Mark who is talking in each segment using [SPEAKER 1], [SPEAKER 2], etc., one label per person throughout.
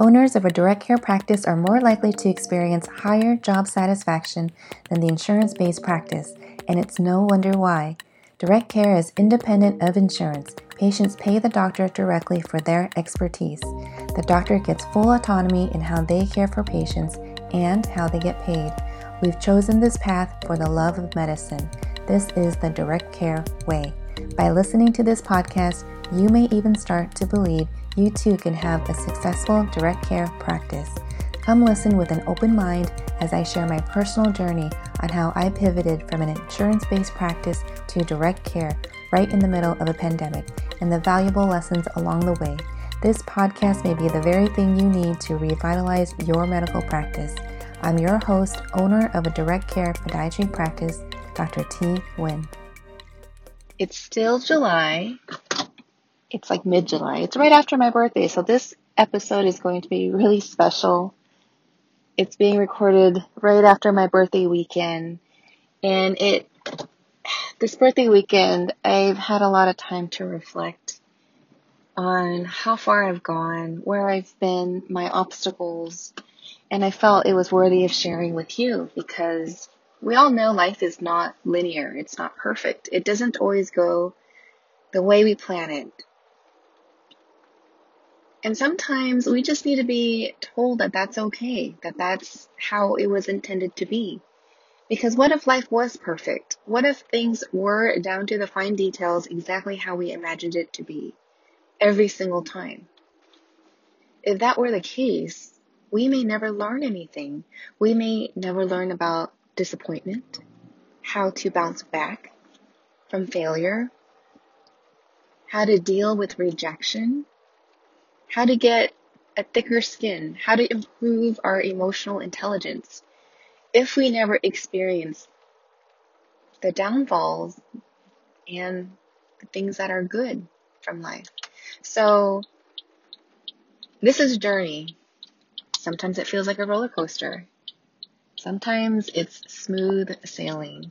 [SPEAKER 1] Owners of a direct care practice are more likely to experience higher job satisfaction than the insurance based practice, and it's no wonder why. Direct care is independent of insurance. Patients pay the doctor directly for their expertise. The doctor gets full autonomy in how they care for patients and how they get paid. We've chosen this path for the love of medicine. This is the direct care way. By listening to this podcast, you may even start to believe you too can have a successful direct care practice. Come listen with an open mind as I share my personal journey on how I pivoted from an insurance based practice to direct care right in the middle of a pandemic and the valuable lessons along the way. This podcast may be the very thing you need to revitalize your medical practice. I'm your host, owner of a direct care podiatry practice, Dr. Tea Nguyen.
[SPEAKER 2] It's still July. It's like mid July. It's right after my birthday, so this episode is going to be really special. It's being recorded right after my birthday weekend, and it this birthday weekend, I've had a lot of time to reflect on how far I've gone, where I've been, my obstacles, and I felt it was worthy of sharing with you because we all know life is not linear. It's not perfect. It doesn't always go the way we plan it. And sometimes we just need to be told that that's okay, that that's how it was intended to be. Because what if life was perfect? What if things were down to the fine details exactly how we imagined it to be every single time? If that were the case, we may never learn anything. We may never learn about disappointment, how to bounce back from failure, how to deal with rejection, how to get a thicker skin, how to improve our emotional intelligence. If we never experience the downfalls and the things that are good from life. So, this is a journey. Sometimes it feels like a roller coaster. Sometimes it's smooth sailing.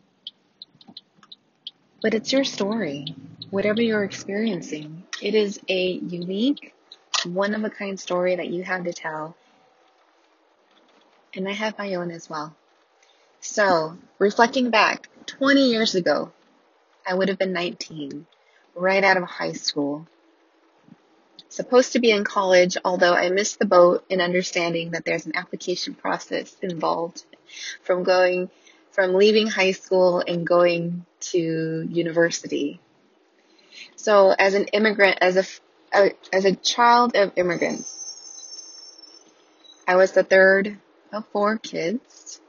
[SPEAKER 2] But it's your story. Whatever you're experiencing, it is a unique, one of a kind story that you have to tell. And I have my own as well. So, reflecting back 20 years ago, I would have been 19, right out of high school supposed to be in college, although I missed the boat in understanding that there's an application process involved from going, from leaving high school and going to university. So as an immigrant, as a, as a child of immigrants, I was the third of four kids.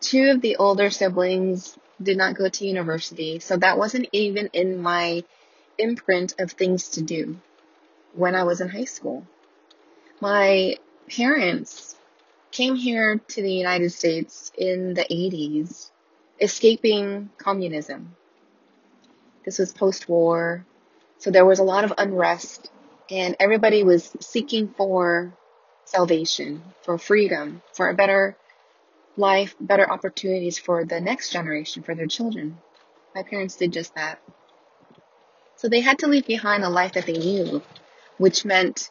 [SPEAKER 2] Two of the older siblings did not go to university, so that wasn't even in my imprint of things to do when I was in high school. My parents came here to the United States in the 80s, escaping communism. This was post war, so there was a lot of unrest, and everybody was seeking for salvation, for freedom, for a better life, better opportunities for the next generation, for their children. My parents did just that. So they had to leave behind the life that they knew which meant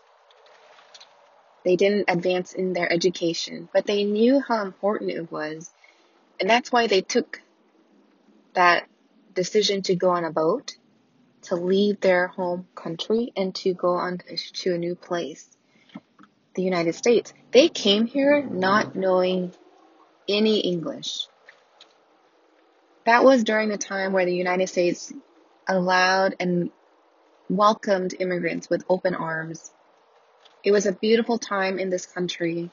[SPEAKER 2] they didn't advance in their education, but they knew how important it was. And that's why they took that decision to go on a boat, to leave their home country, and to go on to a new place, the United States. They came here not knowing any English. That was during the time where the United States allowed and welcomed immigrants with open arms. It was a beautiful time in this country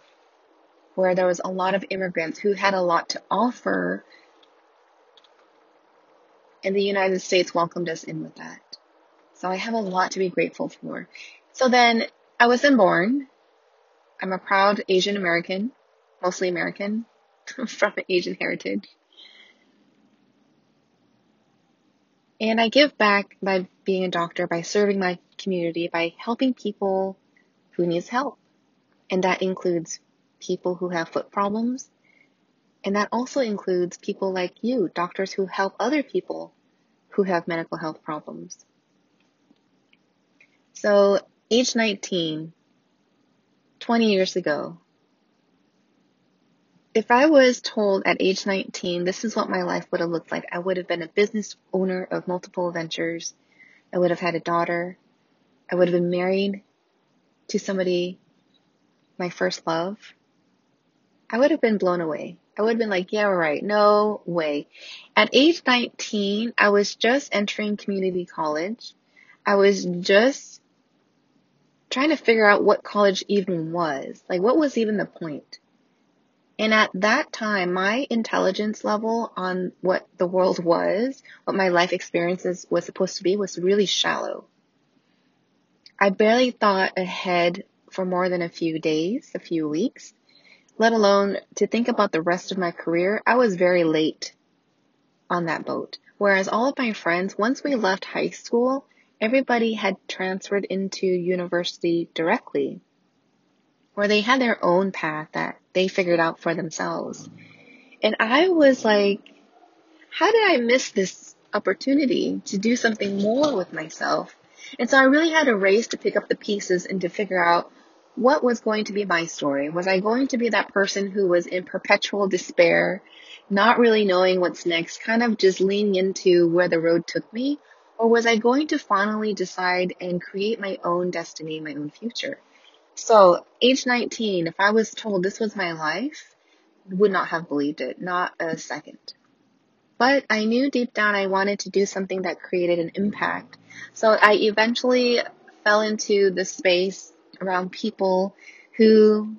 [SPEAKER 2] where there was a lot of immigrants who had a lot to offer, and the United States welcomed us in with that. So I have a lot to be grateful for. So then I wasn't born. I'm a proud Asian American, mostly American, from an Asian heritage. And I give back by being a doctor, by serving my community, by helping people who needs help. And that includes people who have foot problems. And that also includes people like you, doctors who help other people who have medical health problems. So, age 19, 20 years ago, if I was told at age 19 this is what my life would have looked like, I would have been a business owner of multiple ventures. I would have had a daughter. I would have been married to somebody, my first love. I would have been blown away. I would have been like, yeah, right. No way. At age 19, I was just entering community college. I was just trying to figure out what college even was. Like, what was even the point? And at that time, my intelligence level on what the world was, what my life experiences was supposed to be, was really shallow. I barely thought ahead for more than a few days, a few weeks let alone to think about the rest of my career, I was very late on that boat. Whereas all of my friends, once we left high school, everybody had transferred into university directly, where they had their own path that they figured out for themselves. And I was like, how did I miss this opportunity to do something more with myself? And so I really had a race to pick up the pieces and to figure out what was going to be my story? Was I going to be that person who was in perpetual despair, not really knowing what's next, kind of just leaning into where the road took me? Or was I going to finally decide and create my own destiny, my own future? So, age 19, if I was told this was my life, would not have believed it, not a second. But I knew deep down I wanted to do something that created an impact. So I eventually fell into the space around people who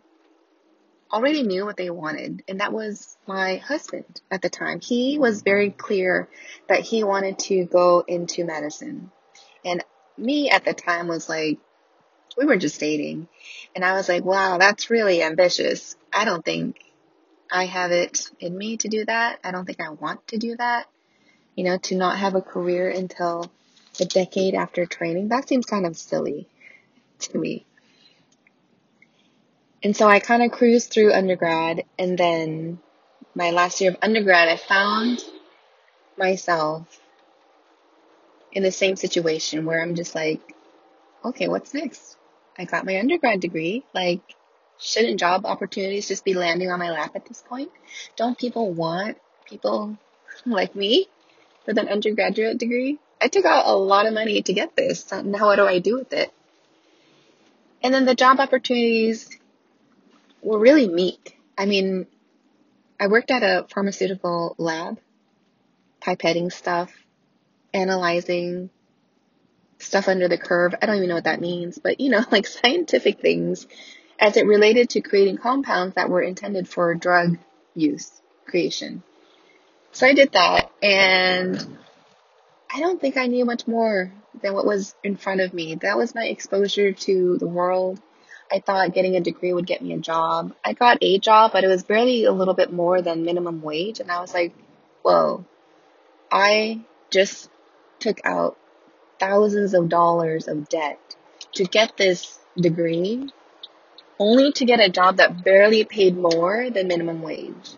[SPEAKER 2] already knew what they wanted, and that was my husband at the time. He was very clear that he wanted to go into medicine. And me at the time was like, we were just dating. And I was like, wow, that's really ambitious. I don't think I have it in me to do that. I don't think I want to do that. You know, to not have a career until a decade after training, that seems kind of silly to me. And so I kind of cruised through undergrad and then my last year of undergrad, I found myself in the same situation where I'm just like, okay, what's next? I got my undergrad degree. Like, shouldn't job opportunities just be landing on my lap at this point? Don't people want people like me with an undergraduate degree? I took out a lot of money to get this. Now what do I do with it? And then the job opportunities were really meek. I mean, I worked at a pharmaceutical lab, pipetting stuff, analyzing stuff under the curve. I don't even know what that means, but you know, like scientific things as it related to creating compounds that were intended for drug use creation. So I did that and I don't think I knew much more than what was in front of me. That was my exposure to the world I thought getting a degree would get me a job. I got a job, but it was barely a little bit more than minimum wage. And I was like, whoa, I just took out thousands of dollars of debt to get this degree only to get a job that barely paid more than minimum wage.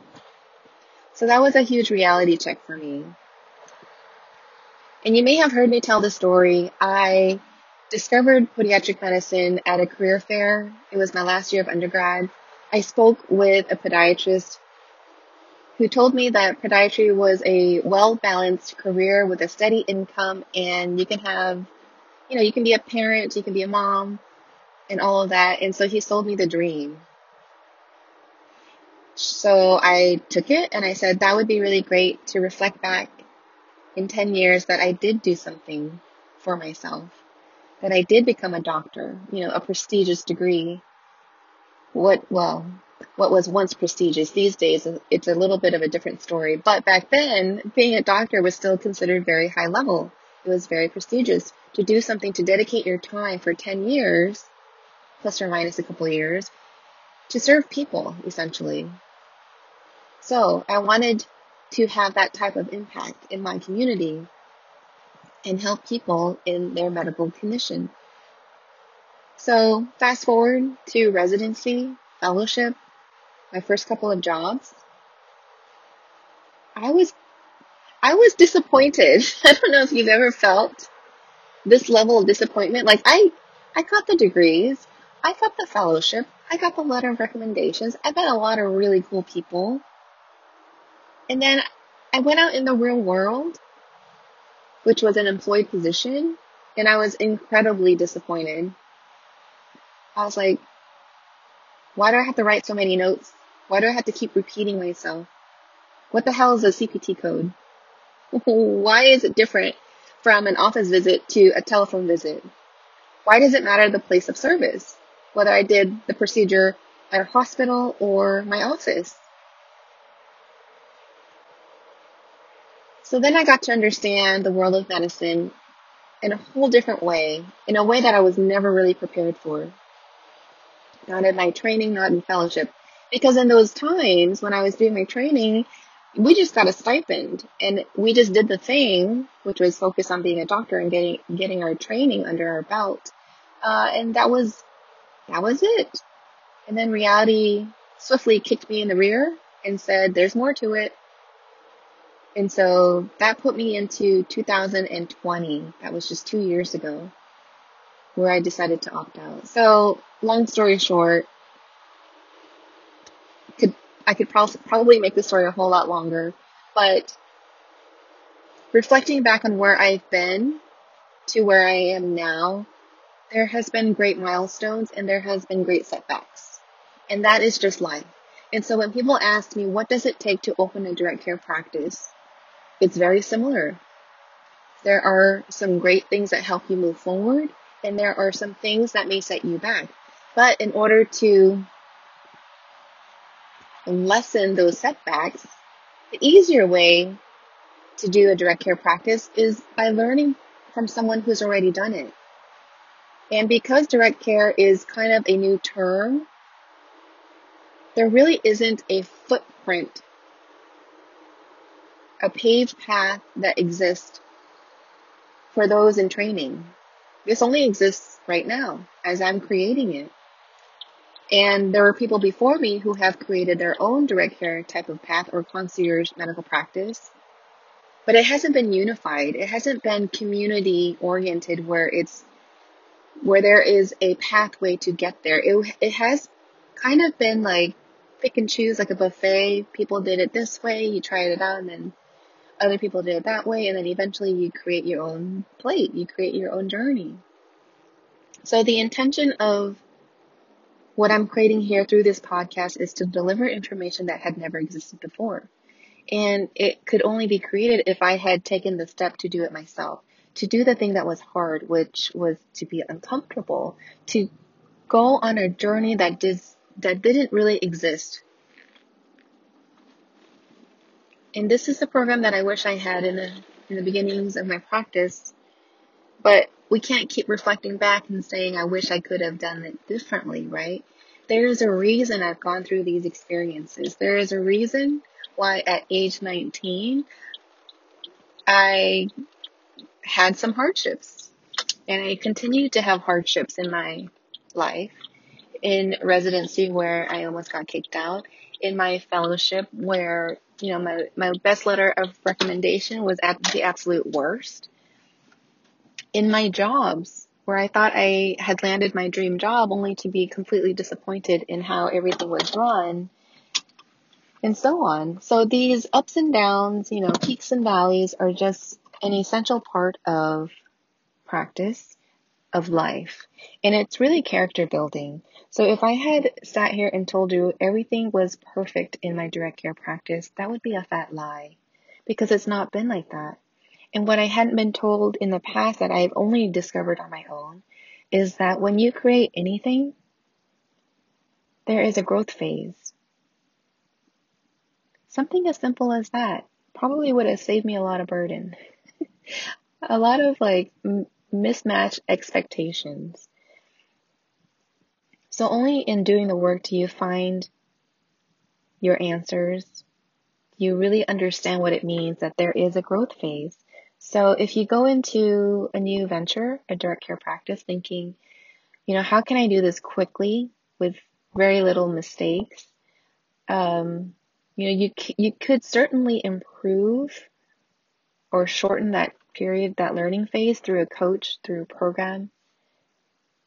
[SPEAKER 2] So that was a huge reality check for me. And you may have heard me tell the story. I discovered podiatric medicine at a career fair. It was my last year of undergrad. I spoke with a podiatrist who told me that podiatry was a well balanced career with a steady income and you can have, you know, you can be a parent, you can be a mom, and all of that. And so he sold me the dream. So I took it and I said that would be really great to reflect back in 10 years that I did do something for myself that I did become a doctor, you know, a prestigious degree. What, well, what was once prestigious these days, it's a little bit of a different story. But back then, being a doctor was still considered very high level. It was very prestigious. To do something to dedicate your time for 10 years, plus or minus a couple of years, to serve people, essentially. So I wanted to have that type of impact in my community and help people in their medical condition. So fast forward to residency, fellowship, my first couple of jobs. I was, I was disappointed. I don't know if you've ever felt this level of disappointment. Like I, I got the degrees, I got the fellowship. I got the letter of recommendations. I met a lot of really cool people. And then I went out in the real world, which was an employed position, and I was incredibly disappointed. I was like, why do I have to write so many notes? Why do I have to keep repeating myself? What the hell is a CPT code? Why is it different from an office visit to a telephone visit? Why does it matter the place of service? Whether I did the procedure at a hospital or my office? So then I got to understand the world of medicine in a whole different way, in a way that I was never really prepared for. Not in my training, not in fellowship. Because in those times when I was doing my training, we just got a stipend and we just did the thing, which was focus on being a doctor and getting getting our training under our belt. Uh, and that was that was it. And then reality swiftly kicked me in the rear and said, "There's more to it." And so that put me into 2020. That was just two years ago, where I decided to opt out. So long story short, could I could pro- probably make the story a whole lot longer, but reflecting back on where I've been to where I am now, there has been great milestones and there has been great setbacks. And that is just life. And so when people ask me, what does it take to open a direct care practice? It's very similar. There are some great things that help you move forward, and there are some things that may set you back. But in order to lessen those setbacks, the easier way to do a direct care practice is by learning from someone who's already done it. And because direct care is kind of a new term, there really isn't a footprint, a paved path that exists for those in training. This only exists right now as I'm creating it. And there were people before me who have created their own direct care type of path or concierge medical practice. But it hasn't been unified. It hasn't been community oriented where it's where there is a pathway to get there. It, it has kind of been like pick and choose like a buffet. People did it this way, you tried it out, and then other people did it that way, and then eventually you create your own plate, you create your own journey. So the intention of what I'm creating here through this podcast is to deliver information that had never existed before. And it could only be created if I had taken the step to do it myself, to do the thing that was hard, which was to be uncomfortable, to go on a journey that did, that didn't really exist. And this is a program that I wish I had in the in the beginnings of my practice, but we can't keep reflecting back and saying, I wish I could have done it differently, right? There is a reason I've gone through these experiences. There is a reason why at age 19, I had some hardships. And I continue to have hardships in my life. In residency, where I almost got kicked out. In my fellowship, where, you know, my, my best letter of recommendation was at the absolute worst in my jobs where I thought I had landed my dream job only to be completely disappointed in how everything was run and so on. So these ups and downs, you know, peaks and valleys are just an essential part of practice of life. And it's really character building. So if I had sat here and told you everything was perfect in my direct care practice, that would be a fat lie because it's not been like that. And what I hadn't been told in the past that I've only discovered on my own is that when you create anything, there is a growth phase. Something as simple as that probably would have saved me a lot of burden. a lot of like m- mismatched expectations. So only in doing the work do you find your answers. You really understand what it means that there is a growth phase. So if you go into a new venture, a direct care practice, thinking, you know, how can I do this quickly with very little mistakes? Um, you know, you you could certainly improve or shorten that period, that learning phase through a coach, through a program.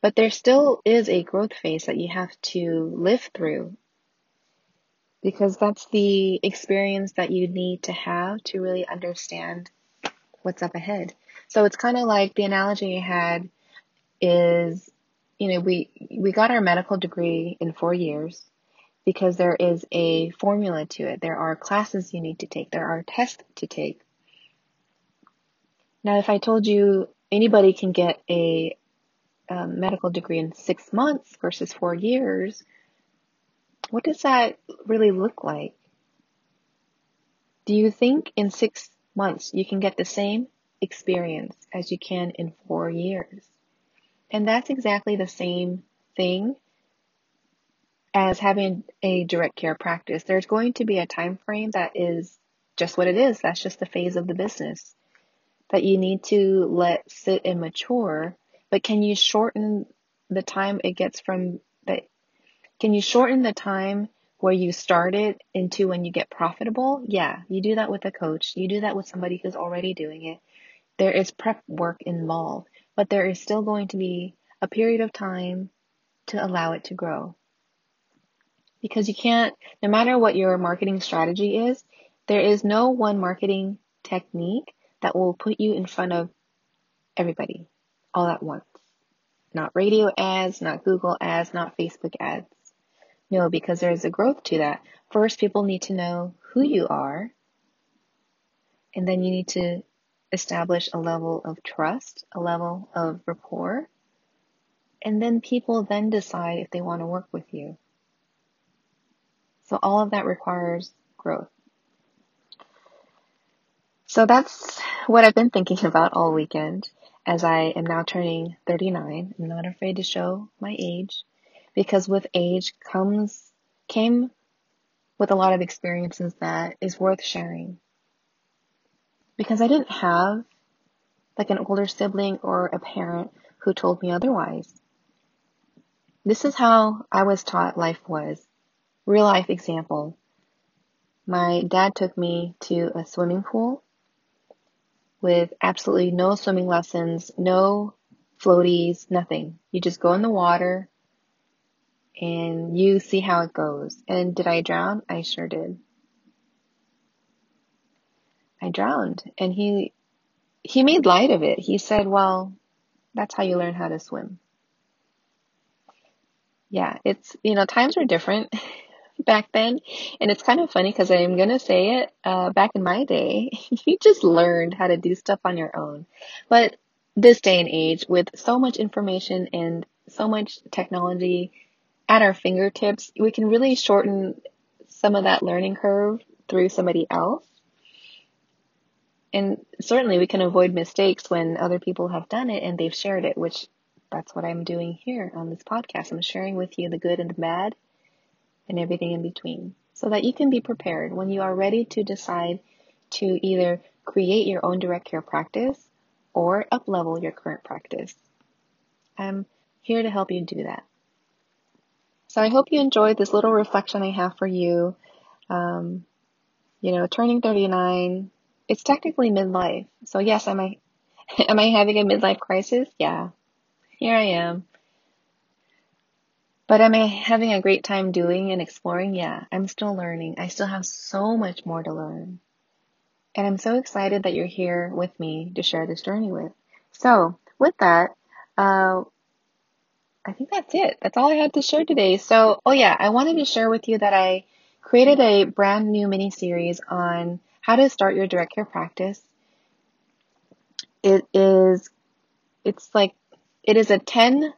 [SPEAKER 2] But there still is a growth phase that you have to live through because that's the experience that you need to have to really understand what's up ahead. So it's kind of like the analogy I had is, you know, we, we got our medical degree in four years because there is a formula to it. There are classes you need to take. There are tests to take. Now, if I told you anybody can get a um, medical degree in six months versus four years, what does that really look like? Do you think in six months you can get the same experience as you can in four years? And that's exactly the same thing as having a direct care practice. There's going to be a time frame that is just what it is. That's just the phase of the business that you need to let sit and mature. But can you shorten the time it gets from that? Can you shorten the time where you started into when you get profitable? Yeah, you do that with a coach. You do that with somebody who's already doing it. There is prep work involved, but there is still going to be a period of time to allow it to grow because you can't, no matter what your marketing strategy is, there is no one marketing technique that will put you in front of everybody all at once. Not radio ads, not Google ads, not Facebook ads. No, because there's a growth to that. First, people need to know who you are, and then you need to establish a level of trust, a level of rapport, and then people then decide if they want to work with you. So all of that requires growth. So that's what I've been thinking about all weekend as I am now turning 39. I'm not afraid to show my age because with age comes, came with a lot of experiences that is worth sharing. Because I didn't have like an older sibling or a parent who told me otherwise. This is how I was taught life was real life example. My dad took me to a swimming pool with absolutely no swimming lessons, no floaties, nothing. You just go in the water and you see how it goes. And did I drown? I sure did. I drowned and he he made light of it. He said, "Well, that's how you learn how to swim." Yeah, it's you know, times were different. back then. And it's kind of funny because I'm going to say it, uh, back in my day, you just learned how to do stuff on your own. But this day and age, with so much information and so much technology at our fingertips, we can really shorten some of that learning curve through somebody else. And certainly we can avoid mistakes when other people have done it and they've shared it, which that's what I'm doing here on this podcast. I'm sharing with you the good and the bad and everything in between so that you can be prepared when you are ready to decide to either create your own direct care practice or uplevel your current practice. I'm here to help you do that. So I hope you enjoyed this little reflection I have for you. Um, you know, turning 39, it's technically midlife. So yes, am I, am I having a midlife crisis? Yeah, here I am. But am I having a great time doing and exploring? Yeah, I'm still learning. I still have so much more to learn. And I'm so excited that you're here with me to share this journey with. So, with that, uh, I think that's it. That's all I had to share today. So, oh yeah, I wanted to share with you that I created a brand new mini series on how to start your direct care practice. It is, it's like, it is a 10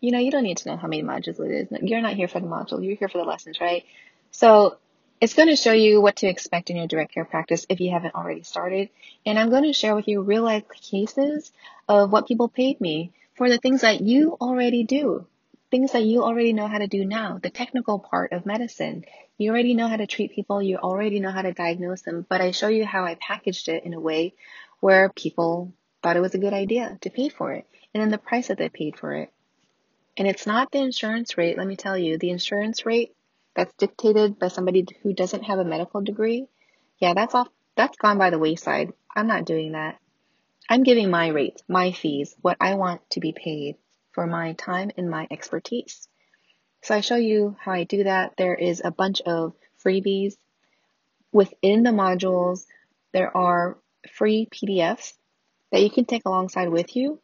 [SPEAKER 2] you know, you don't need to know how many modules it is. You're not here for the module, you're here for the lessons, right? So it's going to show you what to expect in your direct care practice if you haven't already started. And I'm going to share with you real life cases of what people paid me for the things that you already do, things that you already know how to do now, the technical part of medicine. You already know how to treat people, you already know how to diagnose them, but I show you how I packaged it in a way where people thought it was a good idea to pay for it and then the price that they paid for it. And it's not the insurance rate, let me tell you. The insurance rate that's dictated by somebody who doesn't have a medical degree, yeah, that's off that's gone by the wayside. I'm not doing that. I'm giving my rates, my fees, what I want to be paid. for my time and my expertise. So I show you how I do that. There is a bunch of freebies. Within the modules, there are free PDFs that you can take alongside with you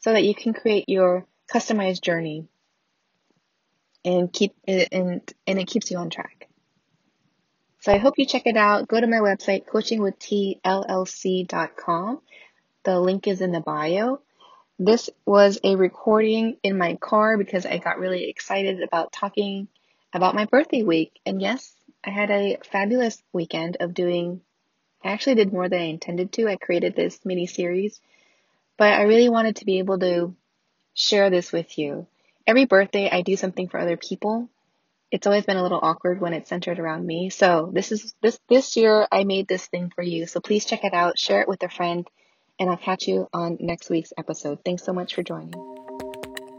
[SPEAKER 2] so that you can create your customized journey and keep it and, and it keeps you on track. So I hope you check it out. Go to my website, coachingwithteallc.com. The link is in the bio. This was a recording in my car because I got really excited about talking about my birthday week. And yes, I had a fabulous weekend of doing, I actually did more than I intended to. I created this mini series, but I really wanted to be able to share this with you. Every birthday, I do something for other people. It's always been a little awkward when it's centered around me. So this is this this year I made this thing for you. So please check it out, share it with a friend, and I'll catch you on next week's episode. Thanks so much for joining.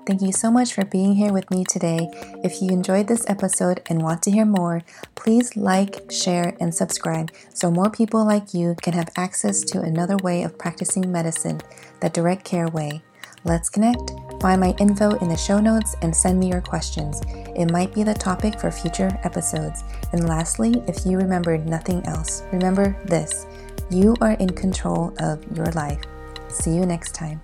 [SPEAKER 1] Thank you so much for being here with me today. If you enjoyed this episode and want to hear more, please like, share, and subscribe so more people like you can have access to another way of practicing medicine, the direct care way. Let's connect. Find my info in the show notes and send me your questions. It might be the topic for future episodes. And lastly, if you remembered nothing else, remember this you are in control of your life. See you next time.